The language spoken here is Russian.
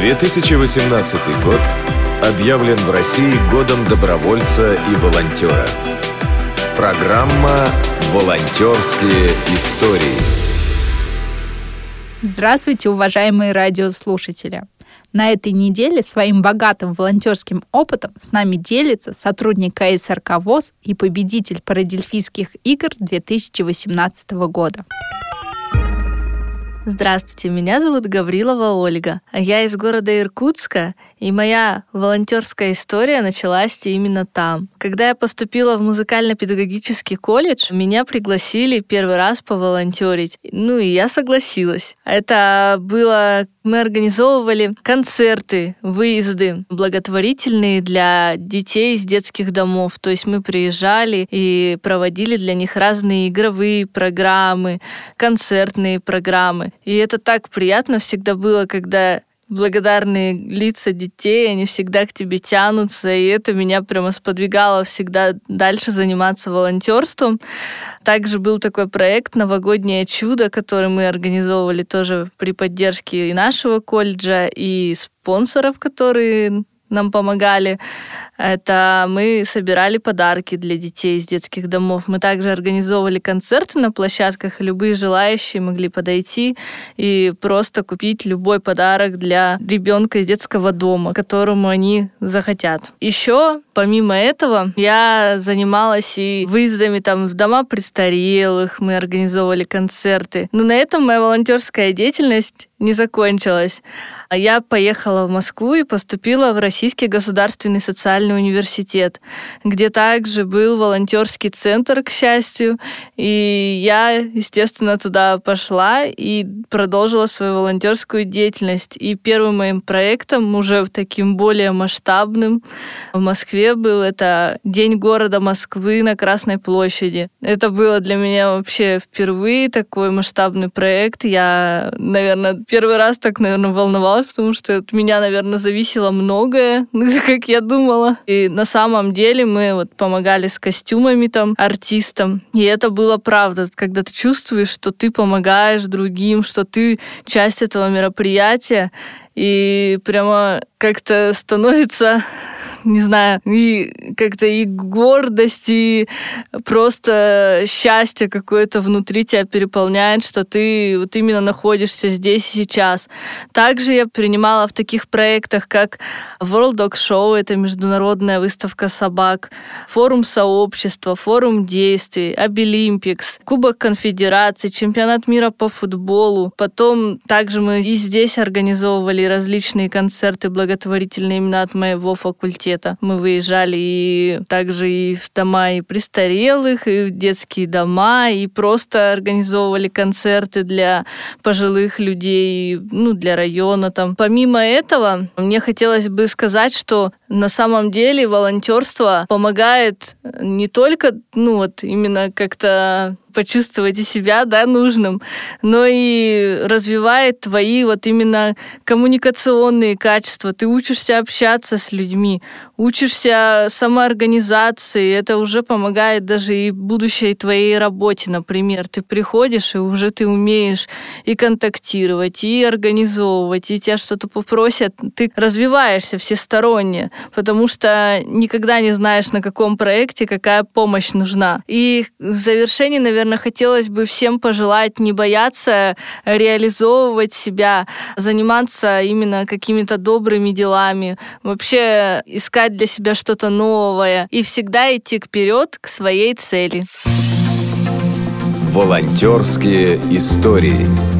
2018 год объявлен в России годом добровольца и волонтера. Программа «Волонтерские истории». Здравствуйте, уважаемые радиослушатели! На этой неделе своим богатым волонтерским опытом с нами делится сотрудник КСРК ВОЗ и победитель Парадельфийских игр 2018 года. Здравствуйте, меня зовут Гаврилова Ольга. Я из города Иркутска, и моя волонтерская история началась именно там. Когда я поступила в музыкально-педагогический колледж, меня пригласили первый раз поволонтерить. Ну и я согласилась. Это было... Мы организовывали концерты, выезды благотворительные для детей из детских домов. То есть мы приезжали и проводили для них разные игровые программы, концертные программы. И это так приятно всегда было, когда благодарные лица детей, они всегда к тебе тянутся, и это меня прямо сподвигало всегда дальше заниматься волонтерством. Также был такой проект «Новогоднее чудо», который мы организовывали тоже при поддержке и нашего колледжа, и спонсоров, которые нам помогали. Это мы собирали подарки для детей из детских домов. Мы также организовывали концерты на площадках, и любые желающие могли подойти и просто купить любой подарок для ребенка из детского дома, которому они захотят. Еще, помимо этого, я занималась и выездами там в дома престарелых, мы организовывали концерты. Но на этом моя волонтерская деятельность не закончилась. А я поехала в Москву и поступила в Российский государственный социальный университет, где также был волонтерский центр, к счастью. И я, естественно, туда пошла и продолжила свою волонтерскую деятельность. И первым моим проектом, уже таким более масштабным, в Москве был это День города Москвы на Красной площади. Это было для меня вообще впервые такой масштабный проект. Я, наверное, первый раз так, наверное, волновалась потому что от меня, наверное, зависело многое, как я думала. И на самом деле мы вот помогали с костюмами там артистам. И это было правда, когда ты чувствуешь, что ты помогаешь другим, что ты часть этого мероприятия, и прямо как-то становится не знаю, и как-то и гордость, и просто счастье какое-то внутри тебя переполняет, что ты вот именно находишься здесь и сейчас. Также я принимала в таких проектах, как World Dog Show, это международная выставка собак, форум сообщества, форум действий, Обилимпикс, Кубок конфедерации, чемпионат мира по футболу. Потом также мы и здесь организовывали различные концерты благотворительные именно от моего факультета. Мы выезжали и также и в дома и престарелых, и в детские дома, и просто организовывали концерты для пожилых людей, ну, для района там. Помимо этого, мне хотелось бы сказать, что на самом деле волонтерство помогает не только, ну, вот именно как-то почувствовать себя, да, нужным, но и развивает твои вот именно коммуникационные качества. Ты учишься общаться с людьми, учишься самоорганизации, это уже помогает даже и будущей твоей работе, например. Ты приходишь, и уже ты умеешь и контактировать, и организовывать, и тебя что-то попросят, ты развиваешься всесторонне, потому что никогда не знаешь, на каком проекте какая помощь нужна. И в завершении, наверное, хотелось бы всем пожелать не бояться реализовывать себя, заниматься именно какими-то добрыми делами, вообще искать для себя что-то новое и всегда идти вперед к своей цели. Волонтерские истории.